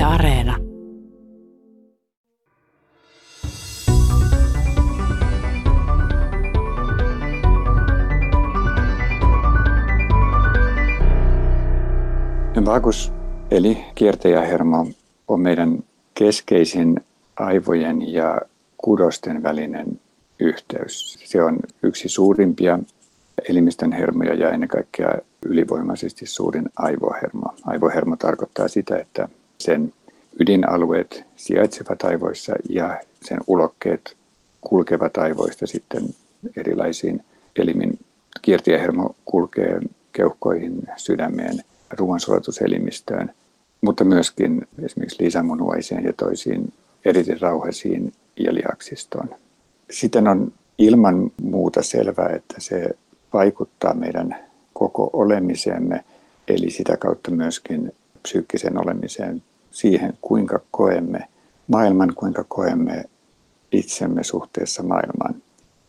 Yle Areena. Vagus eli kiertäjähermo on meidän keskeisin aivojen ja kudosten välinen yhteys. Se on yksi suurimpia elimistön hermoja ja ennen kaikkea ylivoimaisesti suurin aivohermo. Aivohermo tarkoittaa sitä, että sen ydinalueet sijaitsevat aivoissa ja sen ulokkeet kulkevat aivoista sitten erilaisiin elimin. Kiertiähermo kulkee keuhkoihin, sydämeen, ruoansulatuselimmistöön, mutta myöskin esimerkiksi lisämunuaiseen ja toisiin eritin rauhasiin ja lihaksistoon. Sitten on ilman muuta selvää, että se vaikuttaa meidän koko olemiseemme, eli sitä kautta myöskin psyykkisen olemiseen, siihen kuinka koemme maailman, kuinka koemme itsemme suhteessa maailmaan.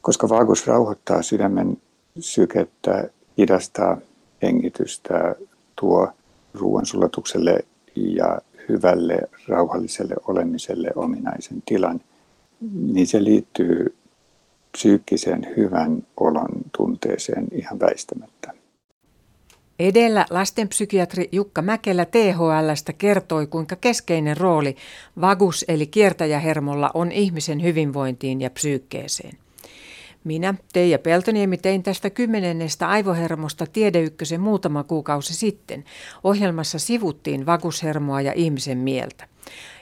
Koska vaagus rauhoittaa sydämen sykettä, hidastaa hengitystä, tuo ruoansulatukselle ja hyvälle, rauhalliselle olemiselle ominaisen tilan, niin se liittyy psyykkisen hyvän olon tunteeseen ihan väistämättä. Edellä lastenpsykiatri Jukka Mäkelä THLstä kertoi, kuinka keskeinen rooli vagus eli kiertäjähermolla on ihmisen hyvinvointiin ja psyykkeeseen. Minä, Teija Peltoniemi, tein tästä kymmenennestä aivohermosta Tiedeykkösen muutama kuukausi sitten. Ohjelmassa sivuttiin vagushermoa ja ihmisen mieltä.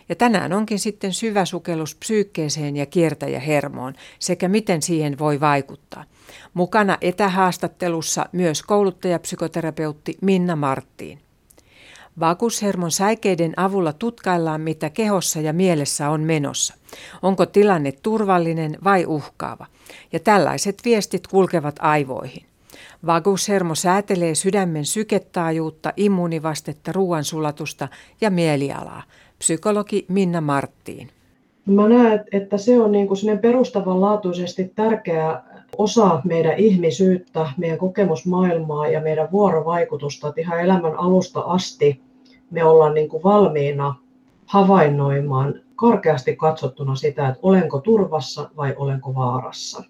Ja tänään onkin sitten syvä sukellus psyykkeeseen ja kiertäjähermoon sekä miten siihen voi vaikuttaa. Mukana etähaastattelussa myös kouluttajapsykoterapeutti Minna Marttiin. Vakushermon säikeiden avulla tutkaillaan, mitä kehossa ja mielessä on menossa. Onko tilanne turvallinen vai uhkaava? Ja tällaiset viestit kulkevat aivoihin. Vagushermo säätelee sydämen syketaajuutta, immuunivastetta, ruoansulatusta ja mielialaa. Psykologi Minna Marttiin. Mä näen, että se on niin kuin perustavanlaatuisesti tärkeä osa meidän ihmisyyttä, meidän kokemusmaailmaa ja meidän vuorovaikutusta. Että ihan elämän alusta asti me ollaan niin kuin valmiina havainnoimaan korkeasti katsottuna sitä, että olenko turvassa vai olenko vaarassa.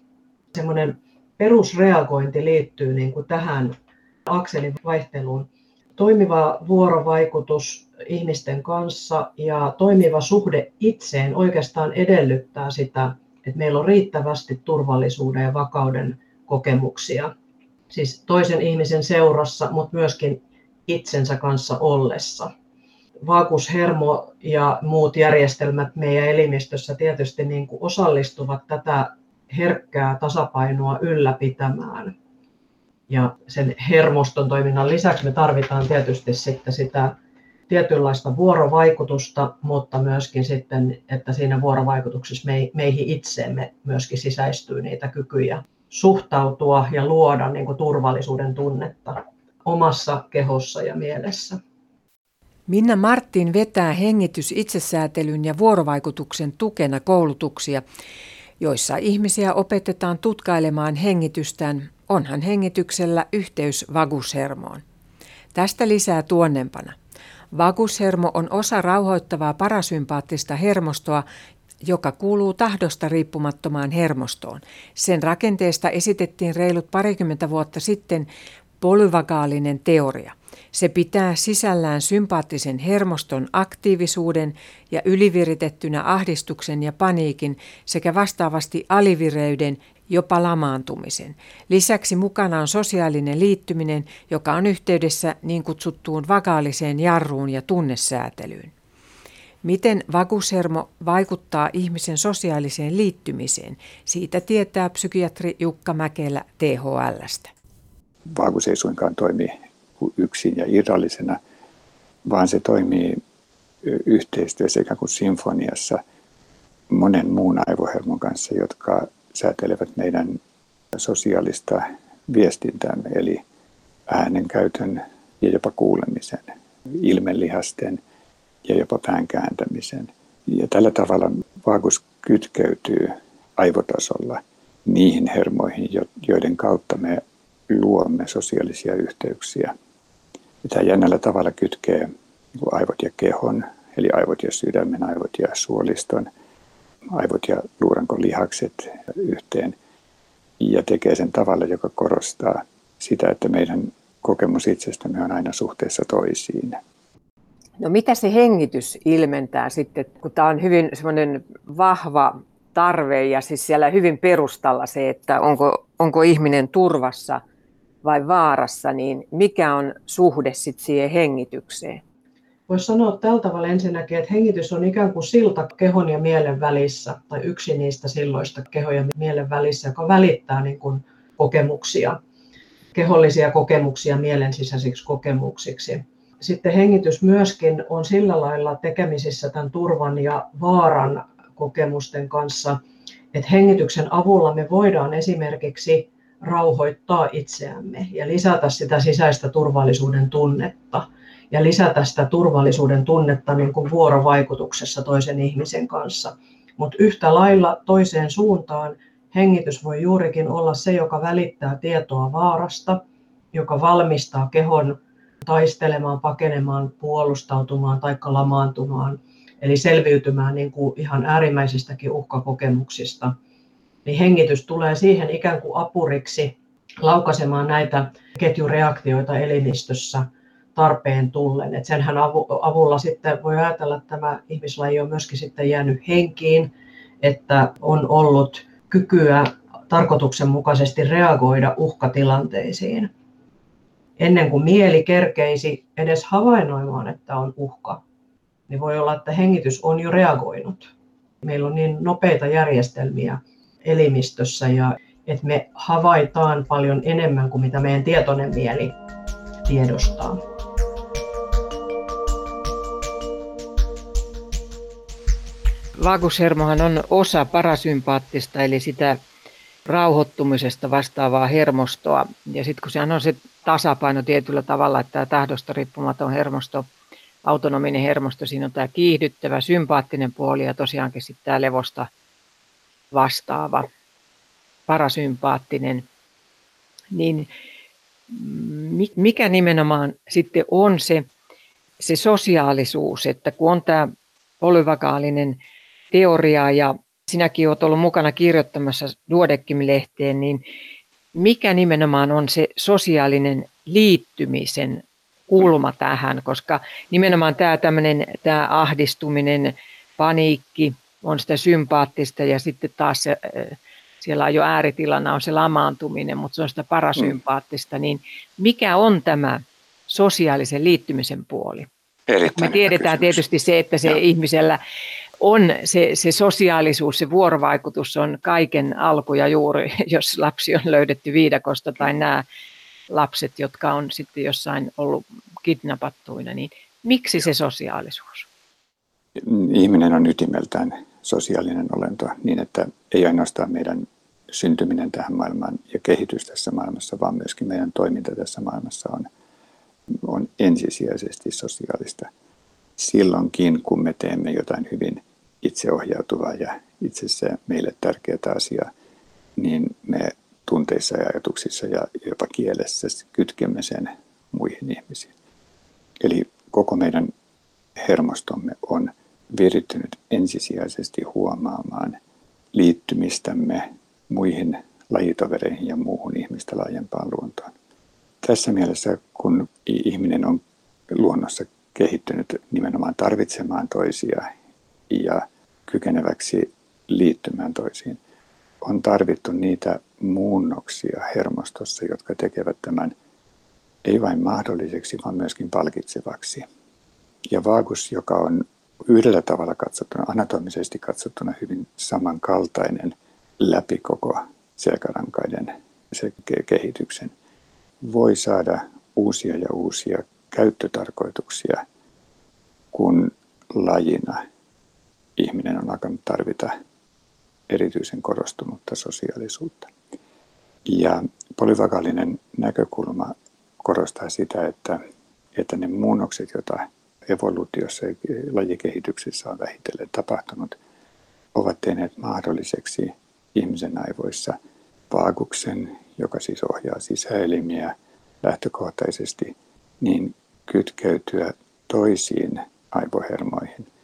Semmoinen perusreagointi liittyy niin kuin tähän akselin vaihteluun. Toimiva vuorovaikutus ihmisten kanssa ja toimiva suhde itseen oikeastaan edellyttää sitä, että meillä on riittävästi turvallisuuden ja vakauden kokemuksia. Siis toisen ihmisen seurassa, mutta myöskin itsensä kanssa ollessa. Vaakushermo ja muut järjestelmät meidän elimistössä tietysti niin kuin osallistuvat tätä herkkää tasapainoa ylläpitämään. Ja sen hermoston toiminnan lisäksi me tarvitaan tietysti sitten sitä tietynlaista vuorovaikutusta, mutta myöskin sitten, että siinä vuorovaikutuksessa meihin itseemme myöskin sisäistyy niitä kykyjä suhtautua ja luoda niin kuin turvallisuuden tunnetta omassa kehossa ja mielessä. Minna Martin vetää hengitys itsesäätelyn ja vuorovaikutuksen tukena koulutuksia, joissa ihmisiä opetetaan tutkailemaan hengitystään, onhan hengityksellä yhteys vagushermoon. Tästä lisää tuonnempana. Vagushermo on osa rauhoittavaa parasympaattista hermostoa, joka kuuluu tahdosta riippumattomaan hermostoon. Sen rakenteesta esitettiin reilut parikymmentä vuotta sitten polyvagaalinen teoria. Se pitää sisällään sympaattisen hermoston aktiivisuuden ja yliviritettynä ahdistuksen ja paniikin sekä vastaavasti alivireyden jopa lamaantumisen. Lisäksi mukana on sosiaalinen liittyminen, joka on yhteydessä niin kutsuttuun vakaaliseen jarruun ja tunnesäätelyyn. Miten vagushermo vaikuttaa ihmisen sosiaaliseen liittymiseen? Siitä tietää psykiatri Jukka Mäkelä THLstä. Vagus ei suinkaan toimi yksin ja irrallisena, vaan se toimii yhteistyössä sekä kuin sinfoniassa monen muun aivohermon kanssa, jotka säätelevät meidän sosiaalista viestintäämme, eli äänen käytön ja jopa kuulemisen, ilmelihasten ja jopa pään kääntämisen. Ja tällä tavalla vaakus kytkeytyy aivotasolla niihin hermoihin, joiden kautta me luomme sosiaalisia yhteyksiä. Ja tämä jännällä tavalla kytkee aivot ja kehon, eli aivot ja sydämen, aivot ja suoliston, aivot ja luurankon lihakset yhteen ja tekee sen tavalla, joka korostaa sitä, että meidän kokemus itsestämme on aina suhteessa toisiin. No mitä se hengitys ilmentää sitten, kun tämä on hyvin semmoinen vahva tarve ja siis siellä hyvin perustalla se, että onko, onko ihminen turvassa vai vaarassa, niin mikä on suhde sitten siihen hengitykseen? Voisi sanoa tällä tavalla ensinnäkin, että hengitys on ikään kuin silta kehon ja mielen välissä, tai yksi niistä silloista kehon ja mielen välissä, joka välittää niin kuin kokemuksia, kehollisia kokemuksia mielen sisäisiksi kokemuksiksi. Sitten hengitys myöskin on sillä lailla tekemisissä tämän turvan ja vaaran kokemusten kanssa, että hengityksen avulla me voidaan esimerkiksi rauhoittaa itseämme ja lisätä sitä sisäistä turvallisuuden tunnetta ja lisätä sitä turvallisuuden tunnetta niin kuin vuorovaikutuksessa toisen ihmisen kanssa. Mutta yhtä lailla toiseen suuntaan hengitys voi juurikin olla se, joka välittää tietoa vaarasta, joka valmistaa kehon taistelemaan, pakenemaan, puolustautumaan tai lamaantumaan, eli selviytymään niin kuin ihan äärimmäisistäkin uhkakokemuksista. Niin hengitys tulee siihen ikään kuin apuriksi laukaisemaan näitä ketjureaktioita elimistössä tarpeen tullen. Et senhän avulla sitten voi ajatella, että tämä ihmislaji on myöskin sitten jäänyt henkiin, että on ollut kykyä tarkoituksenmukaisesti reagoida uhkatilanteisiin ennen kuin mieli kerkeisi edes havainnoimaan, että on uhka, niin voi olla, että hengitys on jo reagoinut. Meillä on niin nopeita järjestelmiä elimistössä ja että me havaitaan paljon enemmän kuin mitä meidän tietoinen mieli tiedostaa. Vagushermohan on osa parasympaattista, eli sitä rauhoittumisesta vastaavaa hermostoa. Ja sitten kun sehän on se tasapaino tietyllä tavalla, että tämä tahdosta riippumaton hermosto, autonominen hermosto, siinä on tämä kiihdyttävä, sympaattinen puoli ja tosiaankin sitten tämä levosta vastaava, parasympaattinen. Niin mikä nimenomaan sitten on se, se sosiaalisuus, että kun on tämä polyvagaalinen teoria ja sinäkin olet ollut mukana kirjoittamassa Duodeckim-lehteen, niin mikä nimenomaan on se sosiaalinen liittymisen kulma tähän, koska nimenomaan tämä tämmöinen tämä ahdistuminen, paniikki on sitä sympaattista ja sitten taas se, siellä on jo ääritilana on se lamaantuminen, mutta se on sitä parasympaattista, niin mikä on tämä sosiaalisen liittymisen puoli? Erittäin Me tiedetään tietysti se, että se ja. ihmisellä on se, se sosiaalisuus, se vuorovaikutus on kaiken alku ja juuri, jos lapsi on löydetty viidakosta tai nämä lapset, jotka on sitten jossain ollut kidnappattuina, niin miksi se sosiaalisuus? Ihminen on ytimeltään sosiaalinen olento niin, että ei ainoastaan meidän syntyminen tähän maailmaan ja kehitys tässä maailmassa, vaan myöskin meidän toiminta tässä maailmassa on, on ensisijaisesti sosiaalista. Silloinkin, kun me teemme jotain hyvin itseohjautuvaa ja itse se meille tärkeää asiaa, niin me tunteissa ja ajatuksissa ja jopa kielessä kytkemme sen muihin ihmisiin. Eli koko meidän hermostomme on virittynyt ensisijaisesti huomaamaan liittymistämme muihin lajitovereihin ja muuhun ihmistä laajempaan luontoon. Tässä mielessä, kun ihminen on luonnossa kehittynyt nimenomaan tarvitsemaan toisia ja kykeneväksi liittymään toisiin, on tarvittu niitä muunnoksia hermostossa, jotka tekevät tämän ei vain mahdolliseksi, vaan myöskin palkitsevaksi. Ja vaagus, joka on yhdellä tavalla katsottuna, anatomisesti katsottuna hyvin samankaltainen läpi koko selkärankaiden kehityksen, voi saada uusia ja uusia käyttötarkoituksia, kun lajina ihminen on alkanut tarvita erityisen korostunutta sosiaalisuutta. Ja polyvagaalinen näkökulma korostaa sitä, että, että ne muunnokset, joita evoluutiossa ja lajikehityksessä on vähitellen tapahtunut, ovat tehneet mahdolliseksi ihmisen aivoissa vaakuksen, joka siis ohjaa sisäelimiä lähtökohtaisesti, niin kytkeytyä toisiin aivohermoihin –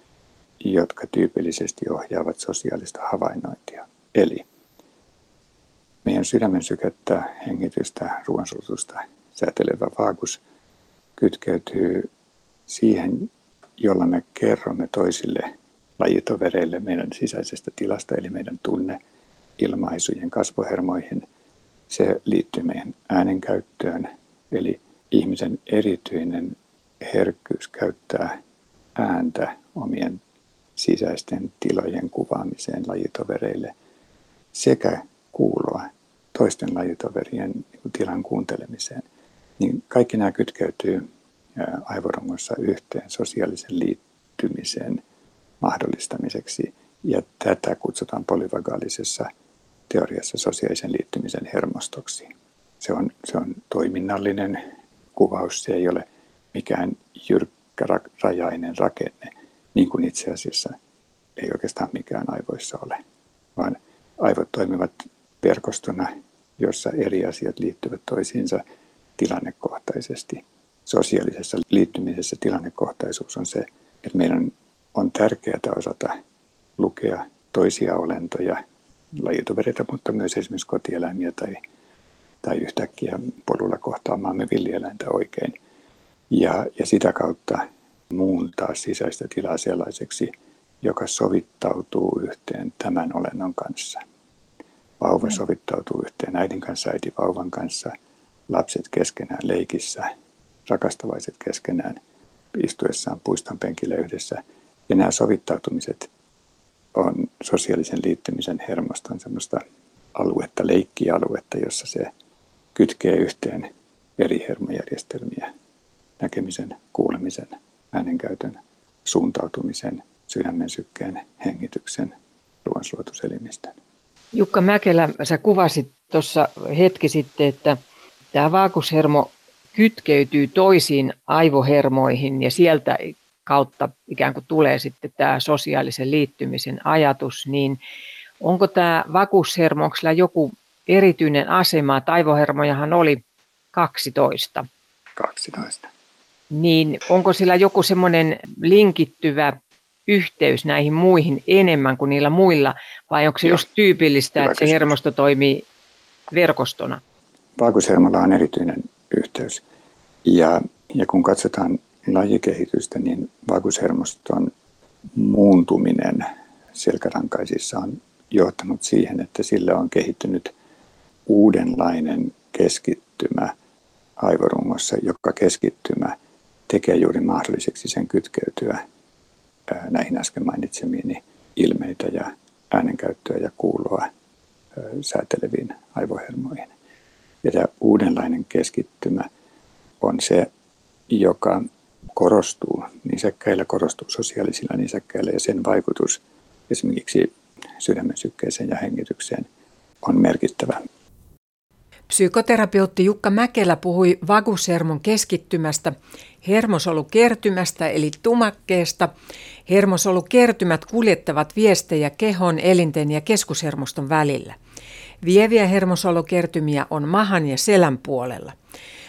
jotka tyypillisesti ohjaavat sosiaalista havainnointia. Eli meidän sydämen sykettä, hengitystä, ruoansulutusta säätelevä vaakus kytkeytyy siihen, jolla me kerromme toisille lajitovereille meidän sisäisestä tilasta, eli meidän tunne, ilmaisujen kasvohermoihin. Se liittyy meidän äänenkäyttöön, eli ihmisen erityinen herkkyys käyttää ääntä omien sisäisten tilojen kuvaamiseen lajitovereille sekä kuulua toisten lajitoverien tilan kuuntelemiseen. Niin kaikki nämä kytkeytyy aivorungossa yhteen sosiaalisen liittymisen mahdollistamiseksi. Ja tätä kutsutaan polyvagaalisessa teoriassa sosiaalisen liittymisen hermostoksi. Se on, se on toiminnallinen kuvaus, se ei ole mikään jyrkkä rajainen rakenne, niin kuin itse asiassa ei oikeastaan mikään aivoissa ole, vaan aivot toimivat verkostona, jossa eri asiat liittyvät toisiinsa tilannekohtaisesti. Sosiaalisessa liittymisessä tilannekohtaisuus on se, että meidän on tärkeää osata lukea toisia olentoja, lajitovereita, mutta myös esimerkiksi kotieläimiä tai, tai yhtäkkiä polulla kohtaamaamme villieläintä oikein. Ja, ja sitä kautta muuntaa sisäistä tilaa sellaiseksi, joka sovittautuu yhteen tämän olennon kanssa. Vauva sovittautuu yhteen äidin kanssa, äiti vauvan kanssa, lapset keskenään leikissä, rakastavaiset keskenään istuessaan puiston penkillä yhdessä. Ja nämä sovittautumiset on sosiaalisen liittymisen hermoston semmoista aluetta, leikkialuetta, jossa se kytkee yhteen eri hermojärjestelmiä, näkemisen, kuulemisen, äänenkäytön, suuntautumisen, sydämen sykkeen, hengityksen, ruoansuotuselimistön. Jukka Mäkelä, sä kuvasit tuossa hetki sitten, että tämä vaakushermo kytkeytyy toisiin aivohermoihin ja sieltä kautta ikään kuin tulee sitten tämä sosiaalisen liittymisen ajatus, niin onko tämä vakuushermo, onko sillä joku erityinen asema? Aivohermojahan oli 12. 12. Niin onko sillä joku semmoinen linkittyvä yhteys näihin muihin enemmän kuin niillä muilla, vai onko se just tyypillistä, Hyvä että kysymys. se hermosto toimii verkostona? Valkoishermolla on erityinen yhteys. Ja, ja kun katsotaan lajikehitystä, niin valkoishermoston muuntuminen selkärankaisissa on johtanut siihen, että sillä on kehittynyt uudenlainen keskittymä aivorungossa, joka keskittymä tekee juuri mahdolliseksi sen kytkeytyä näihin äsken mainitsemiini ilmeitä ja äänenkäyttöä ja kuuloa sääteleviin aivohermoihin. Ja tämä uudenlainen keskittymä on se, joka korostuu nisäkkäillä, korostuu sosiaalisilla nisäkkäillä ja sen vaikutus esimerkiksi sydämen sykkeeseen ja hengitykseen on merkittävä. Psykoterapeutti Jukka Mäkelä puhui vagushermon keskittymästä, hermosolukertymästä eli tumakkeesta. Hermosolukertymät kuljettavat viestejä kehon, elinten ja keskushermoston välillä. Vieviä hermosolukertymiä on mahan ja selän puolella.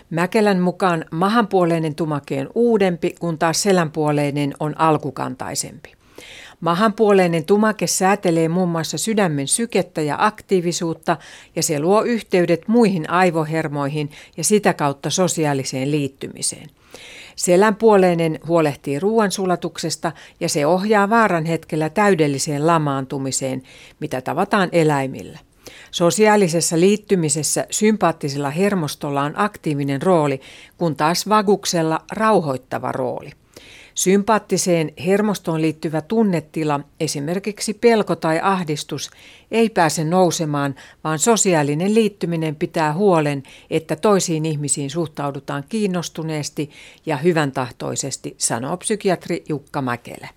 Mäkelän mukaan mahanpuoleinen tumake on uudempi, kun taas selänpuoleinen on alkukantaisempi. Mahanpuoleinen tumake säätelee muun muassa sydämen sykettä ja aktiivisuutta ja se luo yhteydet muihin aivohermoihin ja sitä kautta sosiaaliseen liittymiseen. Selänpuoleinen huolehtii ruoansulatuksesta ja se ohjaa vaaran hetkellä täydelliseen lamaantumiseen, mitä tavataan eläimillä. Sosiaalisessa liittymisessä sympaattisella hermostolla on aktiivinen rooli, kun taas vaguksella rauhoittava rooli. Sympaattiseen hermostoon liittyvä tunnetila, esimerkiksi pelko tai ahdistus, ei pääse nousemaan, vaan sosiaalinen liittyminen pitää huolen, että toisiin ihmisiin suhtaudutaan kiinnostuneesti ja hyvän tahtoisesti, sanoo psykiatri Jukka Mäkelä.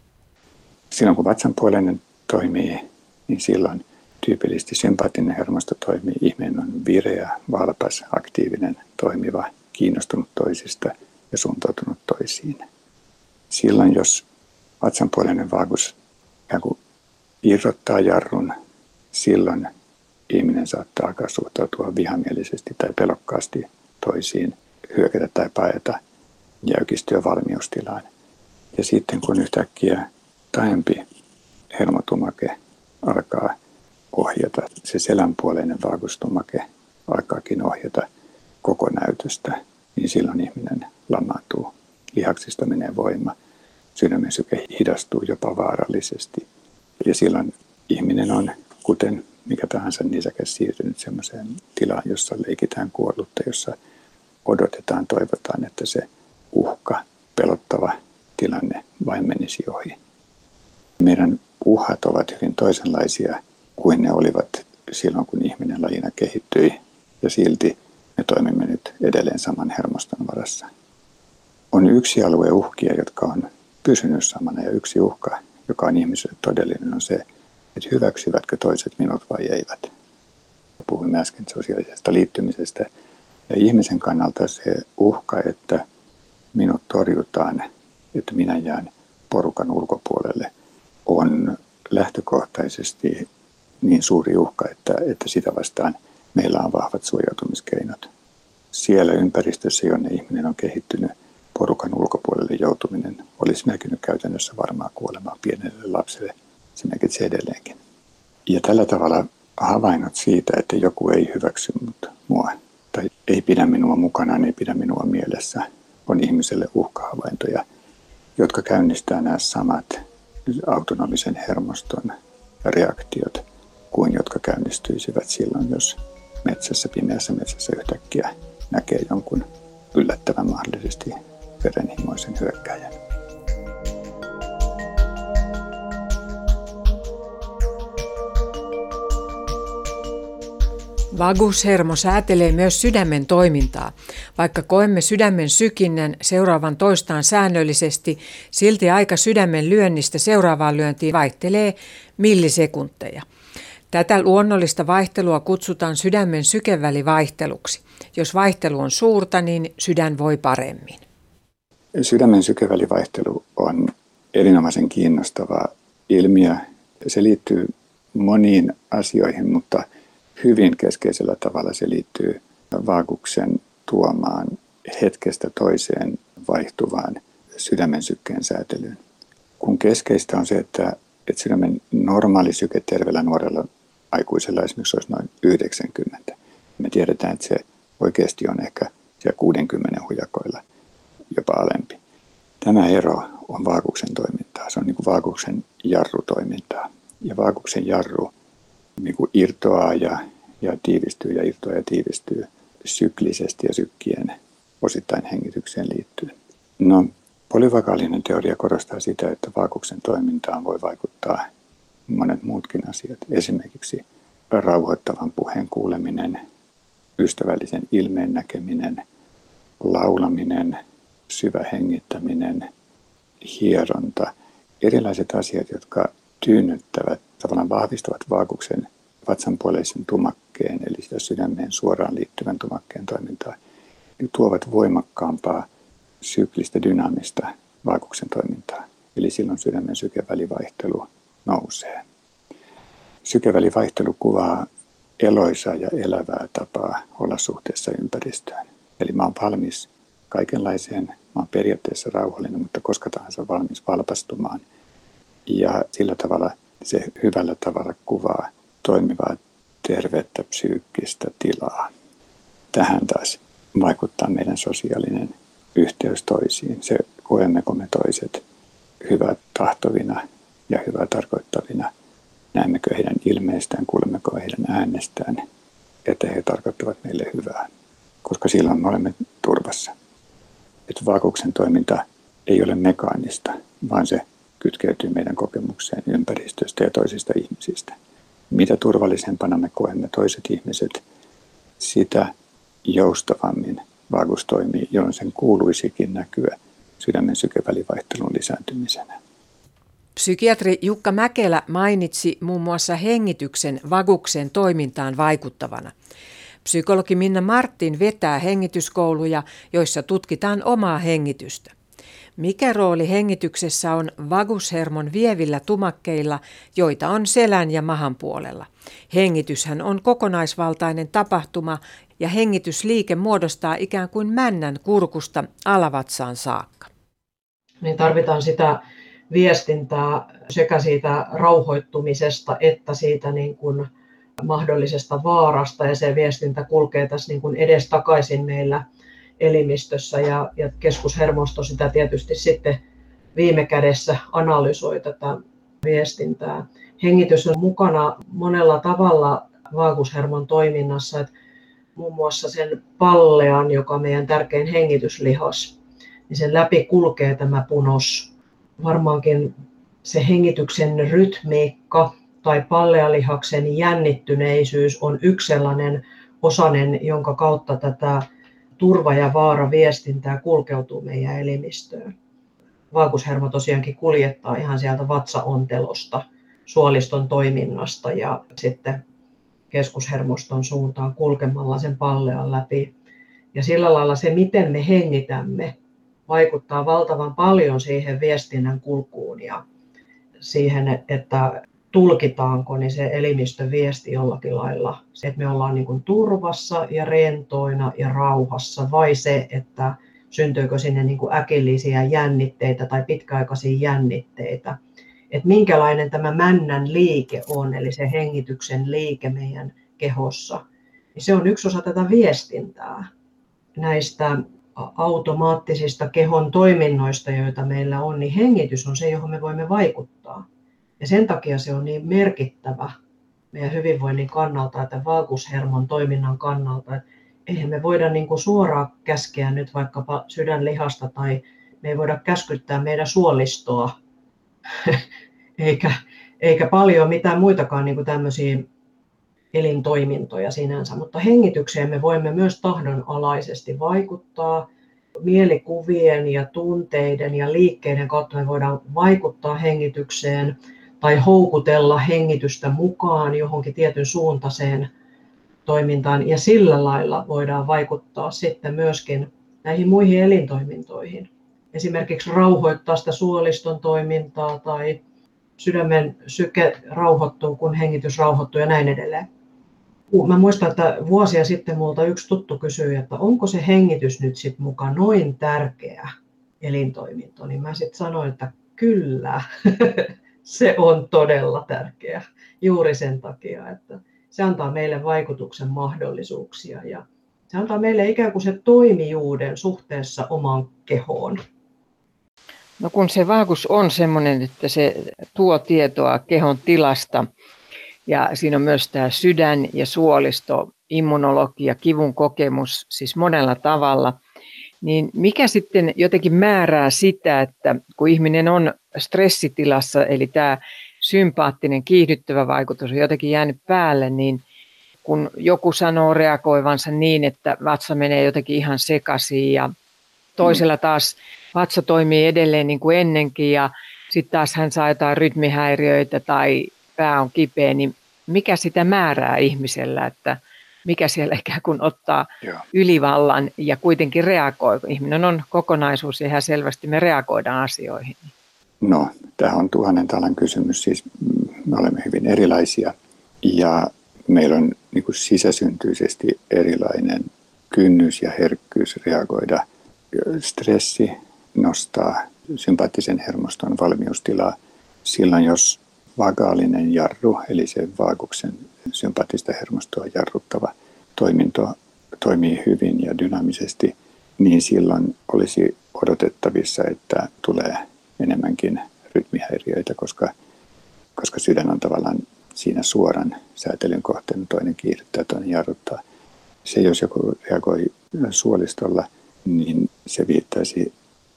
Silloin kun vatsanpuoleinen toimii, niin silloin tyypillisesti sympaattinen hermosto toimii. Ihminen on vireä, valpas, aktiivinen, toimiva, kiinnostunut toisista ja suuntautunut toisiin. Silloin, jos vatsanpuoleinen vaakus irrottaa jarrun, silloin ihminen saattaa alkaa suhtautua vihamielisesti tai pelokkaasti toisiin, hyökätä tai paeta jäykistyä valmiustilaan. Ja sitten kun yhtäkkiä taempi hermotumake alkaa ohjata, se selänpuoleinen vaagustumake alkaakin ohjata koko näytöstä, niin silloin ihminen lamaantuu. Lihaksista menee voima, sydämen syke hidastuu jopa vaarallisesti. Ja silloin ihminen on, kuten mikä tahansa nisäkäs, siirtynyt sellaiseen tilaan, jossa leikitään kuollutta, jossa odotetaan, toivotaan, että se uhka, pelottava tilanne vain menisi ohi. Meidän uhat ovat hyvin toisenlaisia kuin ne olivat silloin, kun ihminen lajina kehittyi, ja silti me toimimme nyt edelleen saman hermoston varassa. On yksi alue uhkia, jotka on pysynyt samana, ja yksi uhka, joka on ihmiselle todellinen, on se, että hyväksyvätkö toiset minut vai eivät. Puhuimme äsken sosiaalisesta liittymisestä, ja ihmisen kannalta se uhka, että minut torjutaan, että minä jään porukan ulkopuolelle, on lähtökohtaisesti niin suuri uhka, että, että sitä vastaan meillä on vahvat suojautumiskeinot. Siellä ympäristössä, jonne ihminen on kehittynyt, porukan ulkopuolelle joutuminen olisi merkinnyt käytännössä varmaa kuolemaa pienelle lapselle. Se merkitsee edelleenkin. Ja tällä tavalla havainnot siitä, että joku ei hyväksy mua tai ei pidä minua mukana, ei pidä minua mielessä, on ihmiselle uhkahavaintoja, jotka käynnistää nämä samat autonomisen hermoston reaktiot kuin jotka käynnistyisivät silloin, jos metsässä, pimeässä metsässä yhtäkkiä näkee jonkun yllättävän mahdollisesti verenhimoisen hyökkäjän. Vagushermo säätelee myös sydämen toimintaa. Vaikka koemme sydämen sykinnän seuraavan toistaan säännöllisesti, silti aika sydämen lyönnistä seuraavaan lyöntiin vaihtelee millisekunteja. Tätä luonnollista vaihtelua kutsutaan sydämen sykevälivaihteluksi. Jos vaihtelu on suurta, niin sydän voi paremmin. Sydämen sykevälivaihtelu on erinomaisen kiinnostava ilmiö. Se liittyy moniin asioihin, mutta hyvin keskeisellä tavalla se liittyy vaakuksen tuomaan hetkestä toiseen vaihtuvaan sydämen sykkeen säätelyyn. Kun keskeistä on se, että, että sydämen normaali syke terveellä nuorella aikuisella esimerkiksi olisi noin 90. Me tiedetään, että se oikeasti on ehkä siellä 60 hujakoilla jopa alempi. Tämä ero on vaakuksen toimintaa. Se on niin kuin vaakuksen jarrutoimintaa. Ja vaakuksen jarru niin kuin irtoaa ja, ja tiivistyy ja irtoaa ja tiivistyy syklisesti ja sykkien osittain hengitykseen liittyen. No, polyvakaalinen teoria korostaa sitä, että vaakuksen toimintaan voi vaikuttaa monet muutkin asiat. Esimerkiksi rauhoittavan puheen kuuleminen, ystävällisen ilmeen näkeminen, laulaminen, syvä hengittäminen, hieronta, erilaiset asiat, jotka tyynnyttävät, tavallaan vahvistavat vaakuksen vatsanpuoleisen tumakkeen, eli sitä sydämeen suoraan liittyvän tumakkeen toimintaa, tuovat voimakkaampaa syklistä, dynaamista vaakuksen toimintaa. Eli silloin sydämen sykevälivaihtelu nousee. Sykevälivaihtelu kuvaa eloisaa ja elävää tapaa olla suhteessa ympäristöön. Eli mä oon valmis kaikenlaiseen, mä oon periaatteessa rauhallinen, mutta koska tahansa valmis valpastumaan. Ja sillä tavalla se hyvällä tavalla kuvaa toimivaa tervettä psyykkistä tilaa. Tähän taas vaikuttaa meidän sosiaalinen yhteys toisiin. Se koemmeko me toiset hyvät tahtovina ja hyvää tarkoittavina. Näemmekö heidän ilmeistään, kuulemmeko heidän äänestään, että he tarkoittavat meille hyvää. Koska silloin me olemme turvassa. Että vaakuksen toiminta ei ole mekaanista, vaan se kytkeytyy meidän kokemukseen ympäristöstä ja toisista ihmisistä. Mitä turvallisempana me koemme toiset ihmiset, sitä joustavammin vaakus toimii, jolloin sen kuuluisikin näkyä sydämen sykevälivaihtelun lisääntymisenä. Psykiatri Jukka Mäkelä mainitsi muun muassa hengityksen vaguksen toimintaan vaikuttavana. Psykologi Minna Martin vetää hengityskouluja, joissa tutkitaan omaa hengitystä. Mikä rooli hengityksessä on vagushermon vievillä tumakkeilla, joita on selän ja mahan puolella? Hengityshän on kokonaisvaltainen tapahtuma ja hengitysliike muodostaa ikään kuin männän kurkusta alavatsaan saakka. Niin tarvitaan sitä viestintää sekä siitä rauhoittumisesta että siitä niin kuin mahdollisesta vaarasta ja se viestintä kulkee tässä niin kuin edestakaisin meillä elimistössä ja, ja keskushermosto sitä tietysti sitten viime kädessä analysoi tätä viestintää. Hengitys on mukana monella tavalla vaagushermon toiminnassa, että muun muassa sen pallean, joka on meidän tärkein hengityslihas, niin sen läpi kulkee tämä punos. Varmaankin se hengityksen rytmiikka tai pallealihaksen jännittyneisyys on yksi sellainen osanen, jonka kautta tätä turva- ja vaara-viestintää kulkeutuu meidän elimistöön. Vaakushermo tosiaankin kuljettaa ihan sieltä vatsaontelosta, suoliston toiminnasta ja sitten keskushermoston suuntaan kulkemalla sen pallean läpi. Ja sillä lailla se, miten me hengitämme, vaikuttaa valtavan paljon siihen viestinnän kulkuun ja siihen, että tulkitaanko niin se elimistön viesti jollakin lailla, se, että me ollaan niin kuin turvassa ja rentoina ja rauhassa, vai se, että syntyykö sinne niin kuin äkillisiä jännitteitä tai pitkäaikaisia jännitteitä. Että minkälainen tämä männän liike on, eli se hengityksen liike meidän kehossa. Se on yksi osa tätä viestintää näistä automaattisista kehon toiminnoista, joita meillä on, niin hengitys on se, johon me voimme vaikuttaa. Ja sen takia se on niin merkittävä meidän hyvinvoinnin kannalta, että valkushermon toiminnan kannalta, että eihän me voida niin kuin suoraan käskeä nyt vaikkapa sydänlihasta tai me ei voida käskyttää meidän suolistoa, eikä, eikä paljon mitään muitakaan niin kuin tämmöisiä elintoimintoja sinänsä, mutta hengitykseen me voimme myös tahdonalaisesti vaikuttaa. Mielikuvien ja tunteiden ja liikkeiden kautta me voidaan vaikuttaa hengitykseen tai houkutella hengitystä mukaan johonkin tietyn suuntaiseen toimintaan ja sillä lailla voidaan vaikuttaa sitten myöskin näihin muihin elintoimintoihin. Esimerkiksi rauhoittaa sitä suoliston toimintaa tai sydämen syke rauhoittuu, kun hengitys rauhoittuu ja näin edelleen. Mä muistan, että vuosia sitten multa yksi tuttu kysyi, että onko se hengitys nyt sitten mukaan noin tärkeä elintoiminto, niin mä sitten sanoin, että kyllä, se on todella tärkeä juuri sen takia, että se antaa meille vaikutuksen mahdollisuuksia ja se antaa meille ikään kuin se toimijuuden suhteessa omaan kehoon. No kun se vaakus on sellainen, että se tuo tietoa kehon tilasta ja siinä on myös tämä sydän ja suolisto, immunologia, kivun kokemus, siis monella tavalla, niin mikä sitten jotenkin määrää sitä, että kun ihminen on stressitilassa, eli tämä sympaattinen kiihdyttävä vaikutus on jotenkin jäänyt päälle, niin kun joku sanoo reagoivansa niin, että vatsa menee jotenkin ihan sekaisin ja toisella taas vatsa toimii edelleen niin kuin ennenkin ja sitten taas hän saa jotain rytmihäiriöitä tai pää on kipeä, niin mikä sitä määrää ihmisellä, että mikä siellä ikään kuin ottaa Joo. ylivallan ja kuitenkin reagoi. Ihminen on kokonaisuus ja ihan selvästi me reagoidaan asioihin. No, tämä on tuhannen talan kysymys. Siis me olemme hyvin erilaisia ja meillä on niin kuin sisäsyntyisesti erilainen kynnys ja herkkyys reagoida. Stressi nostaa sympaattisen hermoston valmiustilaa silloin, jos vagaalinen jarru, eli se vaakuksen sympaattista hermostoa jarruttava toiminto toimii hyvin ja dynaamisesti, niin silloin olisi odotettavissa, että tulee enemmänkin rytmihäiriöitä, koska, koska sydän on tavallaan siinä suoran säätelyn kohteen, toinen kiihdyttää, toinen jarruttaa. Se, jos joku reagoi suolistolla, niin se viittaisi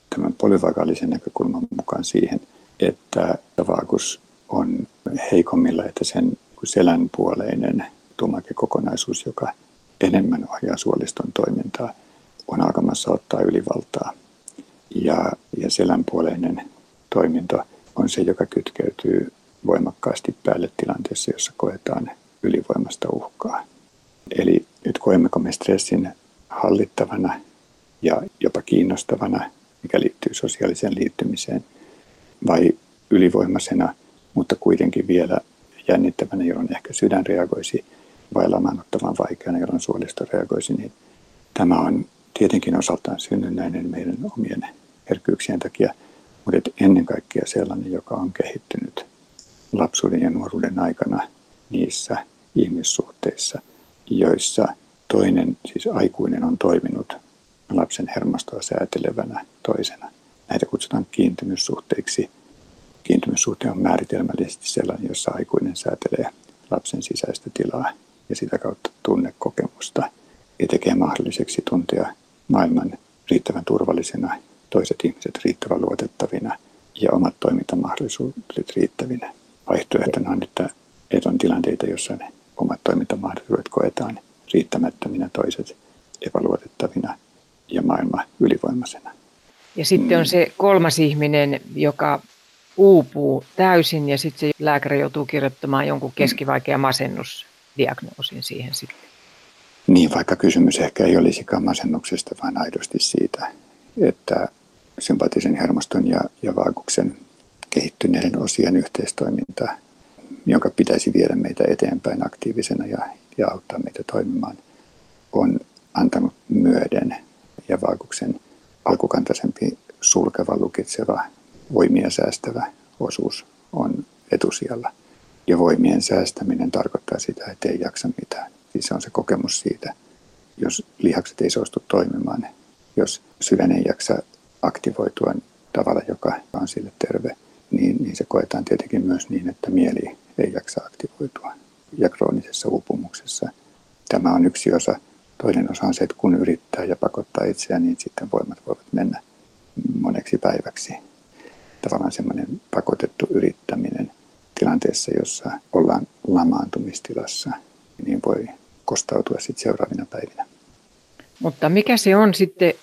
tämän polyvagaalisen näkökulman mukaan siihen, että vaakus on heikommilla, että sen selänpuoleinen tumakekokonaisuus, joka enemmän ohjaa suoliston toimintaa, on alkamassa ottaa ylivaltaa. Ja, ja selänpuoleinen toiminto on se, joka kytkeytyy voimakkaasti päälle tilanteessa, jossa koetaan ylivoimasta uhkaa. Eli nyt koemmeko me stressin hallittavana ja jopa kiinnostavana, mikä liittyy sosiaaliseen liittymiseen, vai ylivoimaisena, vielä jännittävänä, jolloin ehkä sydän reagoisi, vai lamaanottavan vaikeana, jolloin suolisto reagoisi, niin tämä on tietenkin osaltaan synnynnäinen meidän omien herkkyyksien takia, mutta ennen kaikkea sellainen, joka on kehittynyt lapsuuden ja nuoruuden aikana niissä ihmissuhteissa, joissa toinen, siis aikuinen, on toiminut lapsen hermostoa säätelevänä toisena. Näitä kutsutaan kiintymyssuhteiksi. Kiintymyssuhte on määritelmällisesti sellainen, säätelee lapsen sisäistä tilaa ja sitä kautta tunnekokemusta ja tekee mahdolliseksi tuntea maailman riittävän turvallisena, toiset ihmiset riittävän luotettavina ja omat toimintamahdollisuudet riittävinä. Vaihtoehtona on, että, että on tilanteita, joissa ne omat toimintamahdollisuudet koetaan riittämättöminä, toiset epäluotettavina ja maailma ylivoimaisena. Ja sitten on se kolmas ihminen, joka uupuu täysin ja sitten se lääkäri joutuu kirjoittamaan jonkun keskivaikean masennusdiagnoosin siihen sitten. Niin, vaikka kysymys ehkä ei olisikaan masennuksesta, vaan aidosti siitä, että sympaattisen hermoston ja, ja vaakuksen kehittyneiden osien yhteistoiminta, jonka pitäisi viedä meitä eteenpäin aktiivisena ja, ja auttaa meitä toimimaan, on antanut myöden ja vaakuksen alkukantaisempi sulkeva, lukitseva, voimia säästävä osuus on etusijalla. Ja voimien säästäminen tarkoittaa sitä, että ei jaksa mitään. Siis se on se kokemus siitä, jos lihakset ei suostu toimimaan, jos sydän ei jaksa aktivoitua tavalla, joka on sille terve, niin, niin se koetaan tietenkin myös niin, että mieli ei jaksa aktivoitua. Ja kroonisessa uupumuksessa tämä on yksi osa. Toinen osa on se, että kun yrittää ja pakottaa itseään, niin sitten voimat voivat mennä moneksi päiväksi. Tavallaan semmoinen pakotettu yrittäminen tilanteessa, jossa ollaan lamaantumistilassa, niin voi kostautua sitten seuraavina päivinä. Mutta mikä se on sitten,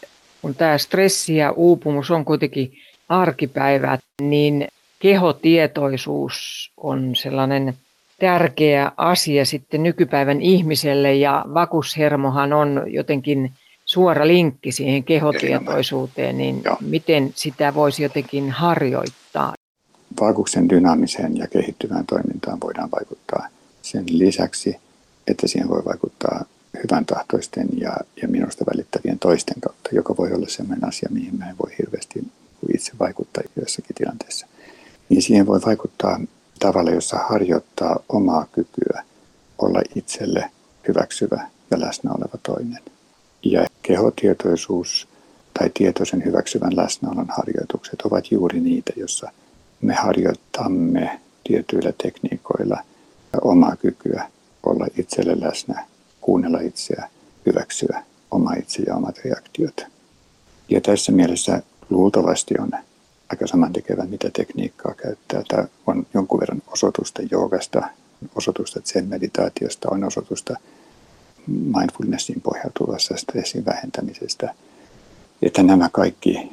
kun tämä stressi ja uupumus on kuitenkin arkipäivää, niin kehotietoisuus on sellainen tärkeä asia sitten nykypäivän ihmiselle ja vakushermohan on jotenkin suora linkki siihen kehotietoisuuteen, niin Joo. miten sitä voisi jotenkin harjoittaa? Vaakuksen dynaamiseen ja kehittyvään toimintaan voidaan vaikuttaa sen lisäksi, että siihen voi vaikuttaa hyvän tahtoisten ja, ja minusta välittävien toisten kautta, joka voi olla sellainen asia, mihin mä en voi hirveästi itse vaikuttaa jossakin tilanteessa. Niin siihen voi vaikuttaa tavalla, jossa harjoittaa omaa kykyä olla itselle hyväksyvä ja läsnä oleva toinen. Ja kehotietoisuus tai tietoisen hyväksyvän läsnäolon harjoitukset ovat juuri niitä, jossa me harjoittamme tietyillä tekniikoilla omaa kykyä olla itselle läsnä, kuunnella itseä, hyväksyä oma itse ja omat reaktiot. Ja tässä mielessä luultavasti on aika samantekevä, mitä tekniikkaa käyttää. Tämä on jonkun verran osoitusta joogasta, osoitusta sen meditaatiosta, on osoitusta mindfulnessin pohjautuvassa stressin vähentämisestä. Että nämä kaikki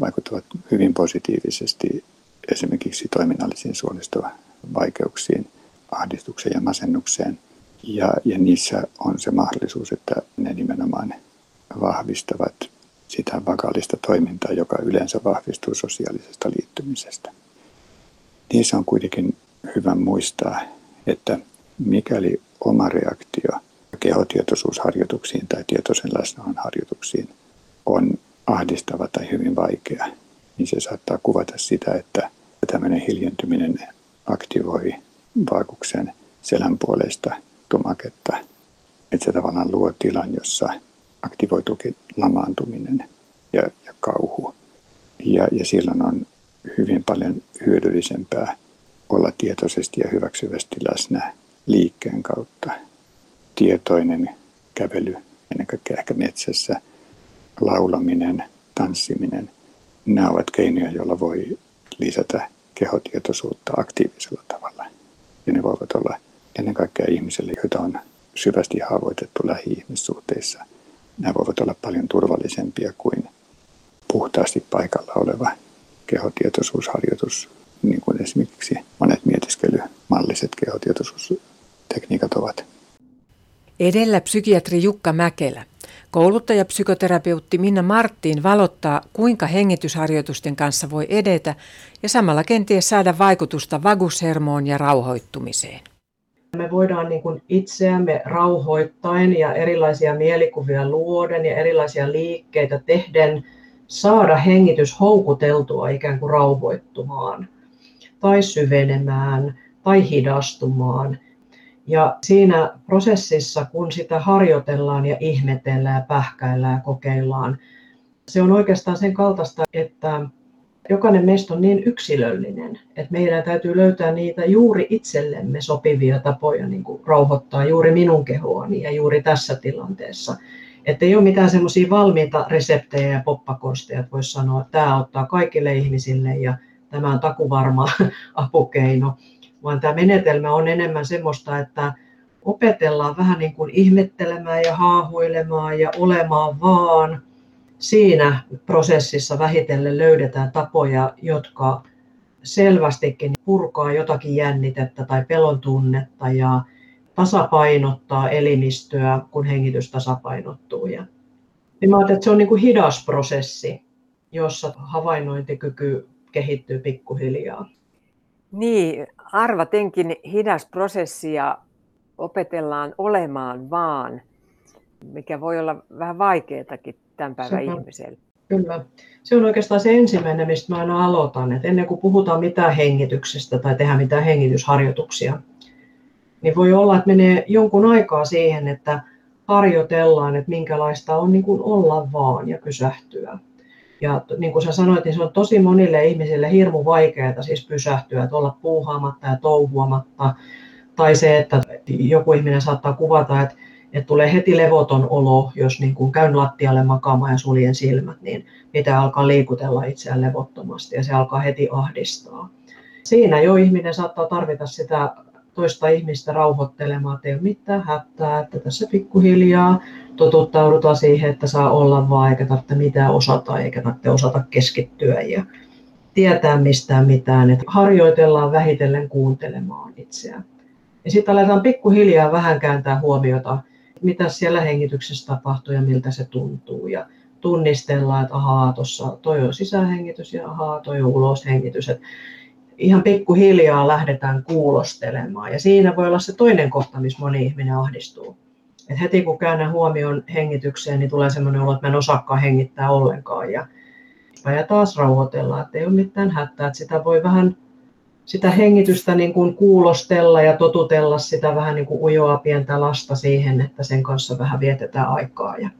vaikuttavat hyvin positiivisesti esimerkiksi toiminnallisiin suolistovaikeuksiin, ahdistukseen ja masennukseen. Ja, ja niissä on se mahdollisuus, että ne nimenomaan vahvistavat sitä vakaalista toimintaa, joka yleensä vahvistuu sosiaalisesta liittymisestä. Niissä on kuitenkin hyvä muistaa, että mikäli oma reaktio kehotietoisuusharjoituksiin tai tietoisen läsnäolon harjoituksiin on ahdistava tai hyvin vaikea, niin se saattaa kuvata sitä, että tämmöinen hiljentyminen aktivoi vaakuksen selänpuoleista tumaketta. Että se tavallaan luo tilan, jossa aktivoituukin lamaantuminen ja, ja kauhu. Ja, ja silloin on hyvin paljon hyödyllisempää olla tietoisesti ja hyväksyvästi läsnä liikkeen kautta. Tietoinen kävely, ennen kaikkea ehkä metsässä, laulaminen, tanssiminen, nämä ovat keinoja, joilla voi lisätä kehotietoisuutta aktiivisella tavalla. Ja ne voivat olla ennen kaikkea ihmisille, joita on syvästi haavoitettu lähi-ihmissuhteissa – nämä voivat olla paljon turvallisempia kuin puhtaasti paikalla oleva kehotietoisuusharjoitus, niin kuin esimerkiksi monet mietiskelymmalliset kehotietoisuustekniikat ovat. Edellä psykiatri Jukka Mäkelä. Kouluttajapsykoterapeutti Minna Marttiin valottaa, kuinka hengitysharjoitusten kanssa voi edetä ja samalla kenties saada vaikutusta vagushermoon ja rauhoittumiseen. Me voidaan niin kuin itseämme rauhoittain ja erilaisia mielikuvia luoden ja erilaisia liikkeitä tehden saada hengitys houkuteltua ikään kuin rauhoittumaan tai syvenemään tai hidastumaan. Ja siinä prosessissa, kun sitä harjoitellaan ja ihmetellään ja pähkäillään ja kokeillaan, se on oikeastaan sen kaltaista, että jokainen meistä on niin yksilöllinen, että meidän täytyy löytää niitä juuri itsellemme sopivia tapoja niin kuin rauhoittaa juuri minun kehoani ja juuri tässä tilanteessa. Että ei ole mitään semmoisia valmiita reseptejä ja poppakonsteja, että voisi sanoa, että tämä auttaa kaikille ihmisille ja tämä on takuvarma apukeino, vaan tämä menetelmä on enemmän semmoista, että opetellaan vähän niin kuin ihmettelemään ja haahuilemaan ja olemaan vaan. Siinä prosessissa vähitellen löydetään tapoja, jotka selvästikin purkaa jotakin jännitettä tai pelon tunnetta ja tasapainottaa elimistöä, kun hengitys tasapainottuu. Ja mä että se on niin kuin hidas prosessi, jossa havainnointikyky kehittyy pikkuhiljaa. Niin, arvatenkin hidas prosessi ja opetellaan olemaan vaan, mikä voi olla vähän vaikeatakin tämän päivän Sepä. ihmiselle. Kyllä. Se on oikeastaan se ensimmäinen, mistä mä aina aloitan. Että ennen kuin puhutaan mitään hengityksestä tai tehdään mitään hengitysharjoituksia, niin voi olla, että menee jonkun aikaa siihen, että harjoitellaan, että minkälaista on niin kuin olla vaan ja pysähtyä. Ja niin kuin sä sanoit, niin se on tosi monille ihmisille hirmu vaikeaa siis pysähtyä, että olla puuhaamatta ja touhuamatta. Tai se, että joku ihminen saattaa kuvata, että, että tulee heti levoton olo, jos niin kuin käyn lattialle makaamaan ja suljen silmät, niin pitää alkaa liikutella itseään levottomasti ja se alkaa heti ahdistaa. Siinä jo ihminen saattaa tarvita sitä toista ihmistä rauhoittelemaan, että ei ole mitään hätää, että tässä pikkuhiljaa totuttaudutaan siihen, että saa olla vaan eikä tarvitse mitään osata eikä tarvitse osata keskittyä ja tietää mistään mitään, että harjoitellaan vähitellen kuuntelemaan itseään. Ja sitten aletaan pikkuhiljaa vähän kääntää huomiota, mitä siellä hengityksessä tapahtuu ja miltä se tuntuu. Ja tunnistellaan, että ahaa, tuossa toi on sisähengitys ja ahaa, toi on uloshengitys. Että ihan pikkuhiljaa lähdetään kuulostelemaan. Ja siinä voi olla se toinen kohta, missä moni ihminen ahdistuu. Et heti kun käännän huomioon hengitykseen, niin tulee sellainen olo, että mä en osaakaan hengittää ollenkaan. Ja, ja taas rauhoitellaan, että ei ole mitään hätää. Että sitä voi vähän sitä hengitystä niin kuin kuulostella ja totutella sitä vähän niin kuin ujoa pientä lasta siihen, että sen kanssa vähän vietetään aikaa. Ja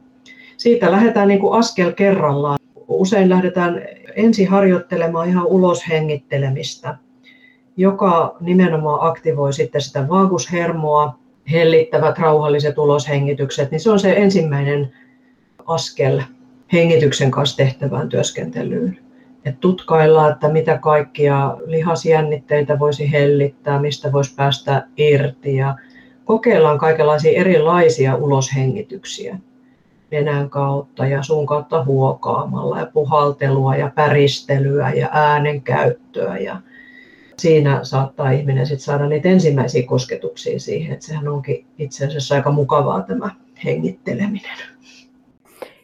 siitä lähdetään niin kuin askel kerrallaan usein lähdetään ensin harjoittelemaan ihan uloshengittelemistä, joka nimenomaan aktivoi sitten sitä vaagushermoa, hellittävät rauhalliset uloshengitykset, niin se on se ensimmäinen askel hengityksen kanssa tehtävään työskentelyyn. Et tutkaillaan, että mitä kaikkia lihasjännitteitä voisi hellittää, mistä voisi päästä irti ja kokeillaan kaikenlaisia erilaisia uloshengityksiä nenän kautta ja suun kautta huokaamalla ja puhaltelua ja päristelyä ja äänen käyttöä. Ja siinä saattaa ihminen sit saada niitä ensimmäisiä kosketuksia siihen, että sehän onkin itse asiassa aika mukavaa tämä hengitteleminen.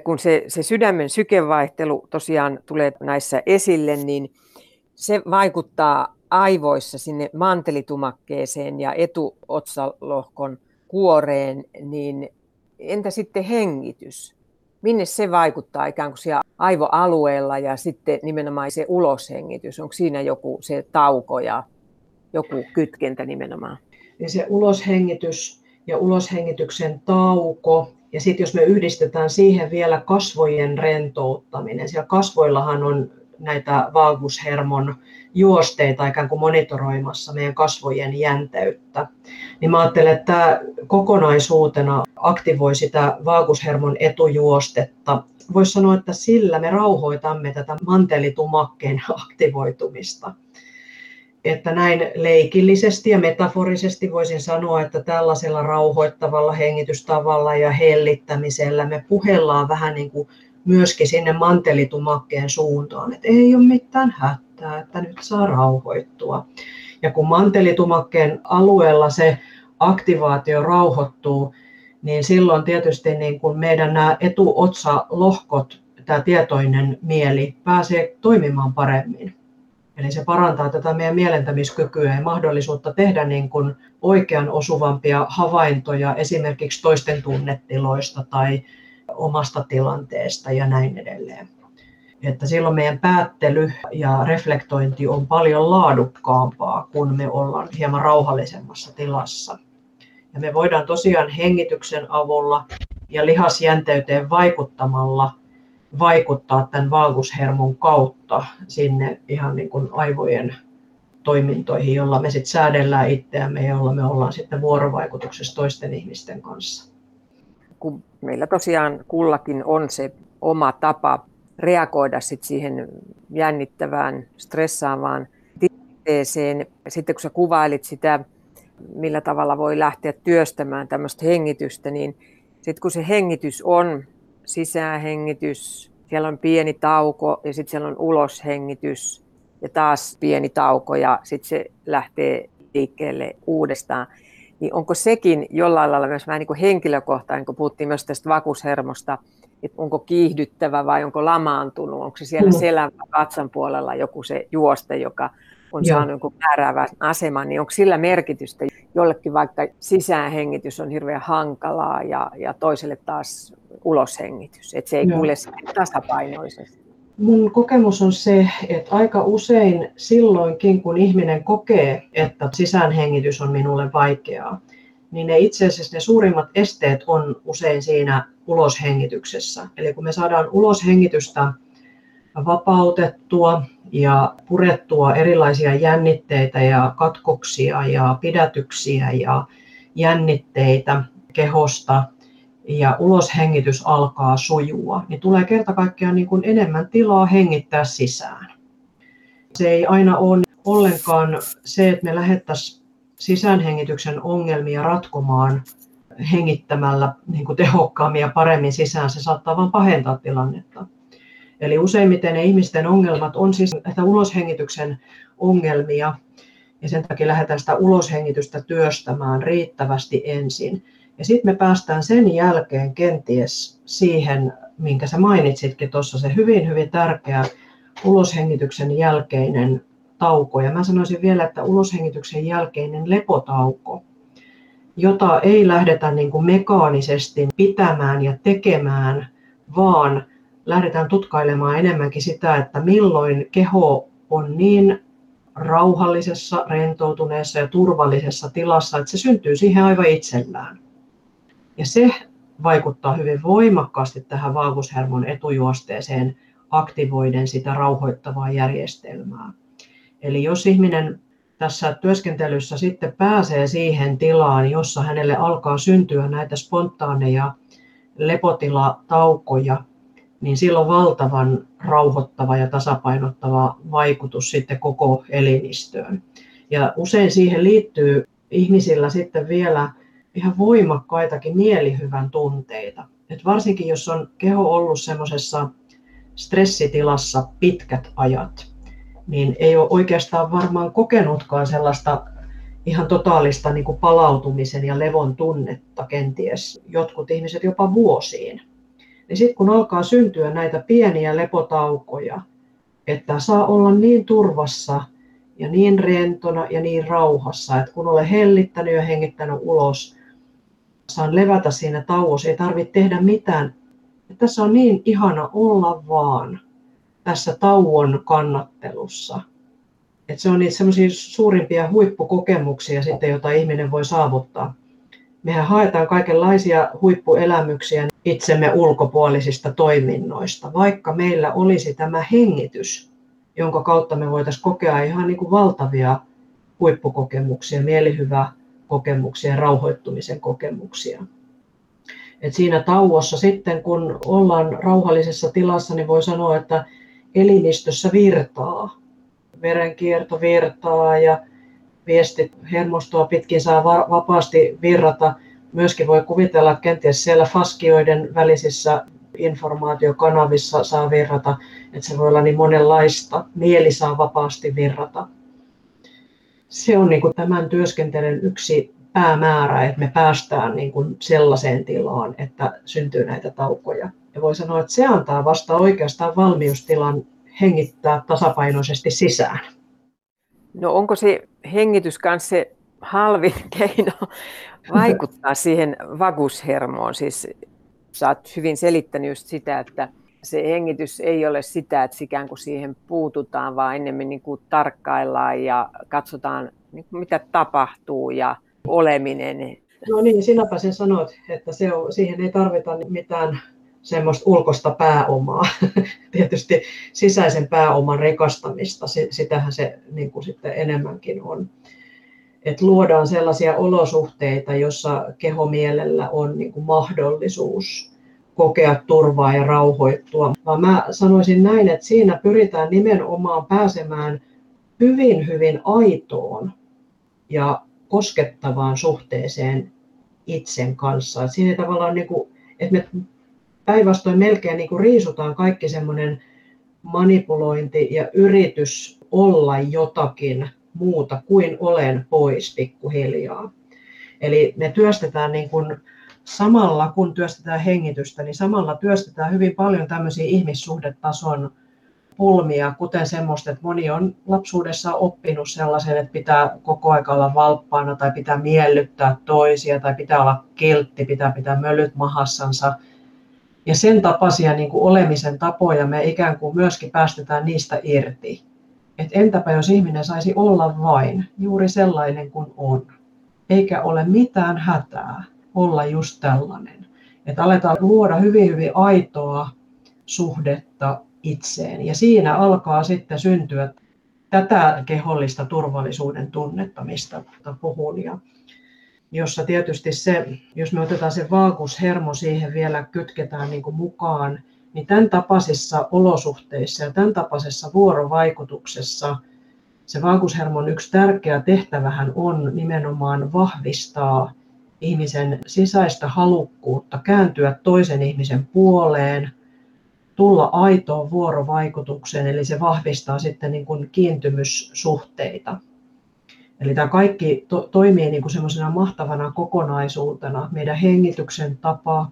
Kun se, se sydämen sykevaihtelu tosiaan tulee näissä esille, niin se vaikuttaa aivoissa sinne mantelitumakkeeseen ja etuotsalohkon kuoreen, niin Entä sitten hengitys? Minne se vaikuttaa ikään kuin siellä aivoalueella ja sitten nimenomaan se uloshengitys? Onko siinä joku se tauko ja joku kytkentä nimenomaan? Niin se uloshengitys ja uloshengityksen tauko ja sitten jos me yhdistetään siihen vielä kasvojen rentouttaminen, siellä kasvoillahan on näitä vaagushermon juosteita ikään kuin monitoroimassa meidän kasvojen jänteyttä, niin mä ajattelen, että tämä kokonaisuutena aktivoi sitä vaagushermon etujuostetta. Voisi sanoa, että sillä me rauhoitamme tätä mantelitumakkeen aktivoitumista. Että näin leikillisesti ja metaforisesti voisin sanoa, että tällaisella rauhoittavalla hengitystavalla ja hellittämisellä me puhellaan vähän niin kuin myöskin sinne mantelitumakkeen suuntaan, että ei ole mitään hätää, että nyt saa rauhoittua. Ja kun mantelitumakkeen alueella se aktivaatio rauhoittuu, niin silloin tietysti niin kuin meidän nämä etuotsalohkot, tämä tietoinen mieli, pääsee toimimaan paremmin. Eli se parantaa tätä meidän mielentämiskykyä ja mahdollisuutta tehdä niin kuin oikean osuvampia havaintoja esimerkiksi toisten tunnetiloista tai omasta tilanteesta ja näin edelleen. että silloin meidän päättely ja reflektointi on paljon laadukkaampaa, kun me ollaan hieman rauhallisemmassa tilassa. Ja me voidaan tosiaan hengityksen avulla ja lihasjänteyteen vaikuttamalla vaikuttaa tämän valgushermon kautta sinne ihan niin kuin aivojen toimintoihin, jolla me sitten säädellään itseämme jolla me ollaan sitten vuorovaikutuksessa toisten ihmisten kanssa. Kun meillä tosiaan kullakin on se oma tapa reagoida sit siihen jännittävään, stressaavaan tilanteeseen. Sitten kun sä kuvailit sitä, millä tavalla voi lähteä työstämään tämmöistä hengitystä, niin sitten kun se hengitys on sisäänhengitys, siellä on pieni tauko ja sitten siellä on uloshengitys ja taas pieni tauko ja sitten se lähtee liikkeelle uudestaan. Niin onko sekin jollain lailla myös vähän niin kuin henkilökohtainen, kun puhuttiin myös tästä vakuushormosta, että onko kiihdyttävä vai onko lamaantunut, onko se siellä mm. selän katsan puolella joku se juoste, joka on Joo. saanut jonkun määräävän aseman, niin onko sillä merkitystä? Jollekin vaikka sisäänhengitys on hirveän hankalaa ja, ja toiselle taas uloshengitys, että se ei Joo. kulje tasapainoisesti. Mun kokemus on se, että aika usein silloinkin, kun ihminen kokee, että sisäänhengitys on minulle vaikeaa, niin ne itse asiassa ne suurimmat esteet on usein siinä uloshengityksessä. Eli kun me saadaan uloshengitystä vapautettua ja purettua erilaisia jännitteitä ja katkoksia ja pidätyksiä ja jännitteitä kehosta ja uloshengitys alkaa sujua, niin tulee kerta kaikkiaan niin kuin enemmän tilaa hengittää sisään. Se ei aina ole ollenkaan se, että me lähettäisiin sisäänhengityksen ongelmia ratkomaan hengittämällä niin kuin tehokkaammin ja paremmin sisään, se saattaa vain pahentaa tilannetta. Eli useimmiten ne ihmisten ongelmat on siis että uloshengityksen ongelmia, ja sen takia lähdetään sitä uloshengitystä työstämään riittävästi ensin. Ja sitten me päästään sen jälkeen kenties siihen, minkä sä mainitsitkin tuossa, se hyvin, hyvin tärkeä uloshengityksen jälkeinen tauko. Ja mä sanoisin vielä, että uloshengityksen jälkeinen lepotauko, jota ei lähdetä niin kuin mekaanisesti pitämään ja tekemään, vaan lähdetään tutkailemaan enemmänkin sitä, että milloin keho on niin rauhallisessa, rentoutuneessa ja turvallisessa tilassa, että se syntyy siihen aivan itsellään. Ja se vaikuttaa hyvin voimakkaasti tähän vaagushermon etujuosteeseen aktivoiden sitä rauhoittavaa järjestelmää. Eli jos ihminen tässä työskentelyssä sitten pääsee siihen tilaan, jossa hänelle alkaa syntyä näitä spontaaneja lepotilataukoja, niin sillä on valtavan rauhoittava ja tasapainottava vaikutus sitten koko elimistöön. Ja usein siihen liittyy ihmisillä sitten vielä ihan voimakkaitakin mielihyvän tunteita. Et varsinkin jos on keho ollut semmoisessa stressitilassa pitkät ajat, niin ei ole oikeastaan varmaan kokenutkaan sellaista ihan totaalista niin kuin palautumisen ja levon tunnetta kenties jotkut ihmiset jopa vuosiin. Niin sitten kun alkaa syntyä näitä pieniä lepotaukoja, että saa olla niin turvassa ja niin rentona ja niin rauhassa, että kun olen hellittänyt ja hengittänyt ulos, saan levätä siinä tauossa, ei tarvitse tehdä mitään. Ja tässä on niin ihana olla vaan tässä tauon kannattelussa. Et se on niitä semmoisia suurimpia huippukokemuksia sitten, joita ihminen voi saavuttaa. Mehän haetaan kaikenlaisia huippuelämyksiä itsemme ulkopuolisista toiminnoista, vaikka meillä olisi tämä hengitys, jonka kautta me voitaisiin kokea ihan niin kuin valtavia huippukokemuksia, mielihyvää kokemuksia ja rauhoittumisen kokemuksia. Et siinä tauossa sitten, kun ollaan rauhallisessa tilassa, niin voi sanoa, että elimistössä virtaa. Verenkierto virtaa ja viestit hermostoa pitkin saa vapaasti virrata. Myöskin voi kuvitella, että kenties siellä faskioiden välisissä informaatiokanavissa saa virrata, että se voi olla niin monenlaista. Mieli saa vapaasti virrata se on niin kuin tämän työskentelyn yksi päämäärä, että me päästään niin kuin sellaiseen tilaan, että syntyy näitä taukoja. Ja voi sanoa, että se antaa vasta oikeastaan valmiustilan hengittää tasapainoisesti sisään. No onko se hengitys kanssa se halvin keino vaikuttaa siihen vagushermoon? Siis sä oot hyvin selittänyt just sitä, että se hengitys ei ole sitä, että ikään kuin siihen puututaan, vaan ennemmin niin kuin tarkkaillaan ja katsotaan, niin kuin mitä tapahtuu ja oleminen. No niin, sinäpä sen sanoit, että se on, siihen ei tarvita mitään semmoista ulkoista pääomaa. Tietysti sisäisen pääoman rikastamista, sitähän se niin kuin sitten enemmänkin on. Että luodaan sellaisia olosuhteita, jossa kehomielellä on niin kuin mahdollisuus kokea turvaa ja rauhoittua. Vaan mä sanoisin näin, että siinä pyritään nimenomaan pääsemään hyvin, hyvin aitoon ja koskettavaan suhteeseen itsen kanssa. Siinä tavallaan, niin kuin, että me päinvastoin melkein niin kuin riisutaan kaikki semmoinen manipulointi ja yritys olla jotakin muuta kuin olen pois pikkuhiljaa. Eli me työstetään niin kuin samalla kun työstetään hengitystä, niin samalla työstetään hyvin paljon tämmöisiä ihmissuhdetason pulmia, kuten semmoista, että moni on lapsuudessa oppinut sellaisen, että pitää koko ajan olla valppaana tai pitää miellyttää toisia tai pitää olla kiltti, pitää pitää mölyt mahassansa. Ja sen tapaisia niin kuin olemisen tapoja me ikään kuin myöskin päästetään niistä irti. Et entäpä jos ihminen saisi olla vain juuri sellainen kuin on, eikä ole mitään hätää olla just tällainen. Että aletaan luoda hyvin, hyvin aitoa suhdetta itseen. Ja siinä alkaa sitten syntyä tätä kehollista turvallisuuden tunnetta, mistä puhun. Ja jossa tietysti se, jos me otetaan se vaakushermo siihen vielä kytketään niin kuin mukaan, niin tämän tapaisissa olosuhteissa ja tämän tapaisessa vuorovaikutuksessa se vaakushermon yksi tärkeä tehtävähän on nimenomaan vahvistaa ihmisen sisäistä halukkuutta kääntyä toisen ihmisen puoleen, tulla aitoon vuorovaikutukseen, eli se vahvistaa sitten niin kuin kiintymyssuhteita. Eli tämä kaikki to- toimii niin kuin semmoisena mahtavana kokonaisuutena. Meidän hengityksen tapa,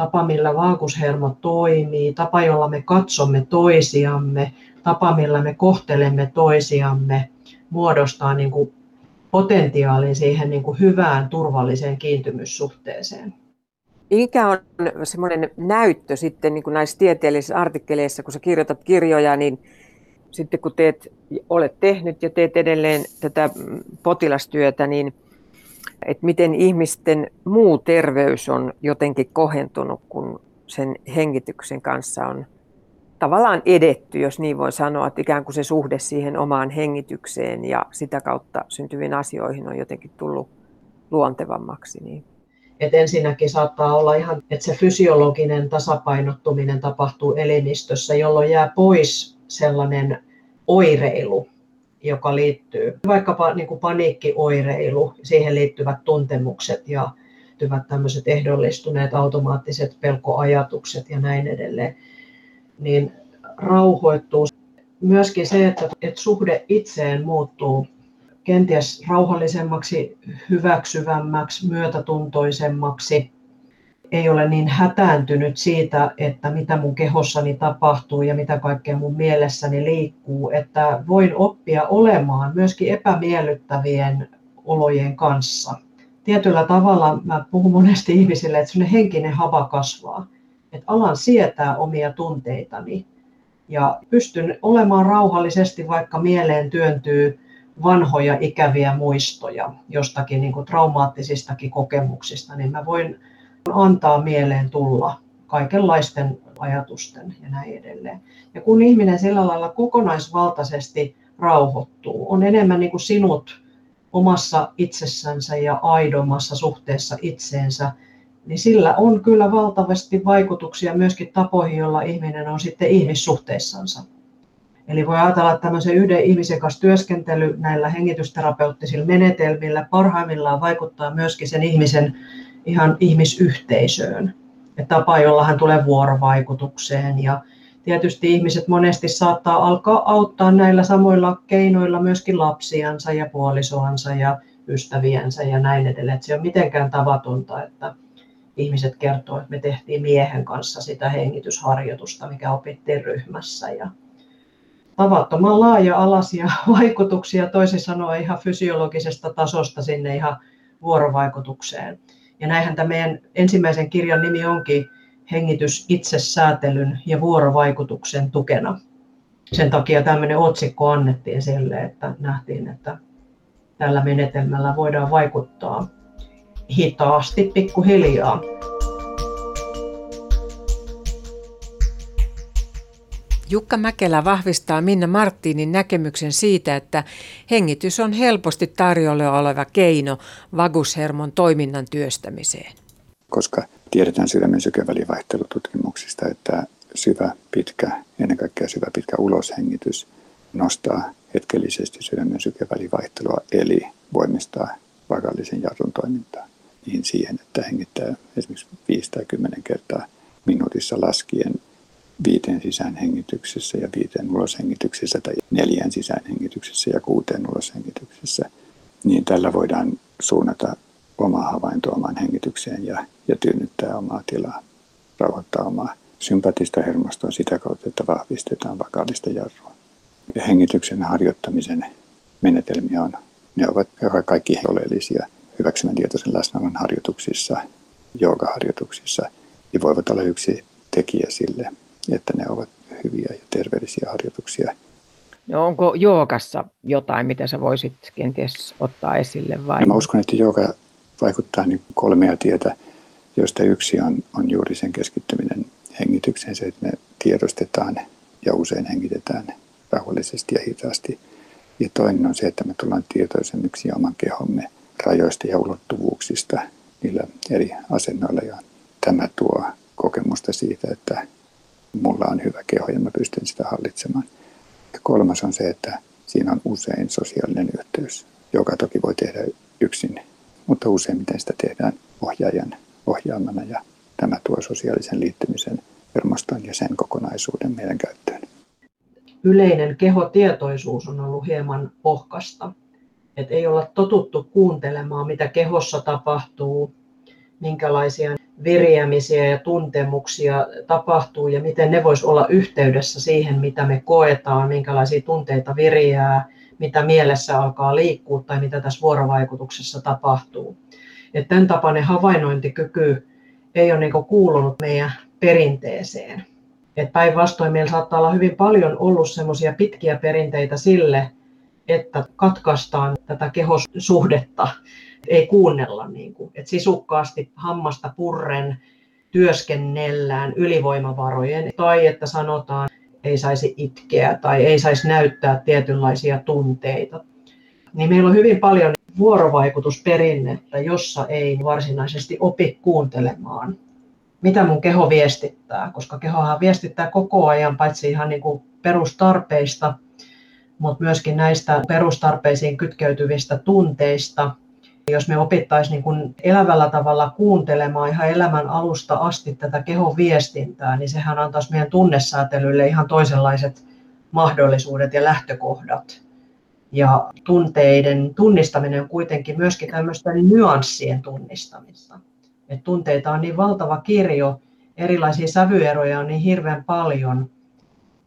tapa millä vaakushermo toimii, tapa jolla me katsomme toisiamme, tapa millä me kohtelemme toisiamme, muodostaa niin kuin potentiaalin siihen niin kuin hyvään turvalliseen kiintymyssuhteeseen. Mikä on semmoinen näyttö sitten niin kuin näissä tieteellisissä artikkeleissa, kun sä kirjoitat kirjoja, niin sitten kun teet, olet tehnyt ja teet edelleen tätä potilastyötä, niin että miten ihmisten muu terveys on jotenkin kohentunut, kun sen hengityksen kanssa on tavallaan edetty, jos niin voi sanoa, että ikään kuin se suhde siihen omaan hengitykseen ja sitä kautta syntyviin asioihin on jotenkin tullut luontevammaksi. Niin. Et ensinnäkin saattaa olla ihan, että se fysiologinen tasapainottuminen tapahtuu elimistössä, jolloin jää pois sellainen oireilu, joka liittyy vaikkapa niin kuin paniikkioireilu, siihen liittyvät tuntemukset ja liittyvät tämmöiset ehdollistuneet automaattiset pelkoajatukset ja näin edelleen niin rauhoittuu. Myöskin se, että, että suhde itseen muuttuu kenties rauhallisemmaksi, hyväksyvämmäksi, myötätuntoisemmaksi. Ei ole niin hätääntynyt siitä, että mitä mun kehossani tapahtuu ja mitä kaikkea mun mielessäni liikkuu, että voin oppia olemaan myöskin epämiellyttävien olojen kanssa. Tietyllä tavalla mä puhun monesti ihmisille, että henkinen hava kasvaa että alan sietää omia tunteitani ja pystyn olemaan rauhallisesti, vaikka mieleen työntyy vanhoja ikäviä muistoja jostakin niin kuin traumaattisistakin kokemuksista, niin mä voin antaa mieleen tulla kaikenlaisten ajatusten ja näin edelleen. Ja kun ihminen sillä lailla kokonaisvaltaisesti rauhoittuu, on enemmän niin kuin sinut omassa itsessänsä ja aidommassa suhteessa itseensä, niin sillä on kyllä valtavasti vaikutuksia myöskin tapoihin, joilla ihminen on sitten ihmissuhteissansa. Eli voi ajatella, että tämmöisen yhden ihmisen kanssa työskentely näillä hengitysterapeuttisilla menetelmillä parhaimmillaan vaikuttaa myöskin sen ihmisen ihan ihmisyhteisöön ja tapa, jolla hän tulee vuorovaikutukseen. Ja tietysti ihmiset monesti saattaa alkaa auttaa näillä samoilla keinoilla myöskin lapsiansa ja puolisoansa ja ystäviänsä ja näin edelleen. Että se on mitenkään tavatonta, että ihmiset kertoo, että me tehtiin miehen kanssa sitä hengitysharjoitusta, mikä opittiin ryhmässä. Ja tavattoman laaja-alaisia vaikutuksia, toisin sanoen ihan fysiologisesta tasosta sinne ihan vuorovaikutukseen. Ja näinhän tämä meidän ensimmäisen kirjan nimi onkin hengitys itsesäätelyn ja vuorovaikutuksen tukena. Sen takia tämmöinen otsikko annettiin sille, että nähtiin, että tällä menetelmällä voidaan vaikuttaa hitaasti, pikkuhiljaa. Jukka Mäkelä vahvistaa Minna Marttinin näkemyksen siitä, että hengitys on helposti tarjolla oleva keino vagushermon toiminnan työstämiseen. Koska tiedetään sydämen sykevälivaihtelututkimuksista, että syvä, pitkä, ennen kaikkea syvä, pitkä uloshengitys nostaa hetkellisesti sydämen sykevälivaihtelua, eli voimistaa vakallisen jarrun toimintaa niin siihen, että hengittää esimerkiksi 5 tai 10 kertaa minuutissa laskien viiteen sisäänhengityksessä ja viiteen uloshengityksessä tai neljään sisäänhengityksessä ja kuuteen uloshengityksessä, niin tällä voidaan suunnata omaa havaintoa omaan hengitykseen ja, ja tyynnyttää omaa tilaa, rauhoittaa omaa sympatista hermostoa sitä kautta, että vahvistetaan vakaalista jarrua. Ja hengityksen harjoittamisen menetelmiä on, ne ovat kaikki oleellisia hyväksymän tietoisen läsnäolon harjoituksissa, joogaharjoituksissa ja voivat olla yksi tekijä sille, että ne ovat hyviä ja terveellisiä harjoituksia. No onko joogassa jotain, mitä sä voisit kenties ottaa esille vai? Mä uskon, että jooga vaikuttaa niin kolmea tietä, joista yksi on, on juuri sen keskittyminen hengitykseen, se, että me tiedostetaan ja usein hengitetään rauhallisesti ja hitaasti. Ja toinen on se, että me tullaan tietoisemmiksi oman kehomme rajoista ja ulottuvuuksista niillä eri asennoilla. Ja tämä tuo kokemusta siitä, että mulla on hyvä keho ja mä pystyn sitä hallitsemaan. Ja kolmas on se, että siinä on usein sosiaalinen yhteys, joka toki voi tehdä yksin, mutta useimmiten sitä tehdään ohjaajan ohjaamana ja tämä tuo sosiaalisen liittymisen hermoston ja sen kokonaisuuden meidän käyttöön. Yleinen kehotietoisuus on ollut hieman pohkasta. Et ei olla totuttu kuuntelemaan, mitä kehossa tapahtuu, minkälaisia viriämisiä ja tuntemuksia tapahtuu ja miten ne vois olla yhteydessä siihen, mitä me koetaan, minkälaisia tunteita viriää, mitä mielessä alkaa liikkua tai mitä tässä vuorovaikutuksessa tapahtuu. Et tämän tapainen havainnointikyky ei ole niin kuulunut meidän perinteeseen. päinvastoin meillä saattaa olla hyvin paljon ollut semmoisia pitkiä perinteitä sille, että katkaistaan tätä kehosuhdetta ei kuunnella, niin kuin, että sisukkaasti hammasta purren työskennellään ylivoimavarojen tai että sanotaan, ei saisi itkeä tai ei saisi näyttää tietynlaisia tunteita. Niin meillä on hyvin paljon vuorovaikutusperinnettä, jossa ei varsinaisesti opi kuuntelemaan, mitä mun keho viestittää, koska kehohan viestittää koko ajan paitsi ihan niin kuin perustarpeista, mutta myöskin näistä perustarpeisiin kytkeytyvistä tunteista, jos me opittaisiin niin kuin elävällä tavalla kuuntelemaan ihan elämän alusta asti tätä kehon viestintää, niin sehän antaisi meidän tunnesäätelylle ihan toisenlaiset mahdollisuudet ja lähtökohdat. Ja tunteiden tunnistaminen on kuitenkin myöskin tämmöisten nyanssien tunnistamista. Et tunteita on niin valtava kirjo, erilaisia sävyeroja on niin hirveän paljon,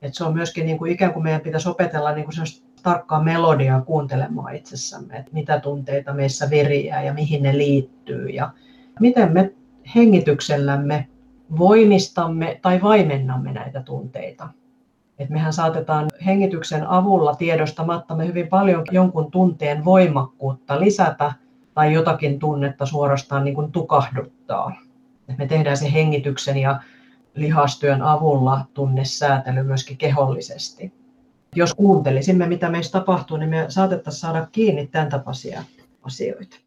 että se on myöskin niin kuin ikään kuin meidän pitäisi opetella niin kuin tarkkaa melodiaa kuuntelemaan itsessämme, että mitä tunteita meissä viriää ja mihin ne liittyy ja miten me hengityksellämme voimistamme tai vaimennamme näitä tunteita. Et mehän saatetaan hengityksen avulla tiedostamattamme hyvin paljon jonkun tunteen voimakkuutta lisätä tai jotakin tunnetta suorastaan niin kuin tukahduttaa. Et me tehdään se hengityksen ja lihastyön avulla tunnesäätely myöskin kehollisesti jos kuuntelisimme, mitä meistä tapahtuu, niin me saatettaisiin saada kiinni tämän tapaisia asioita.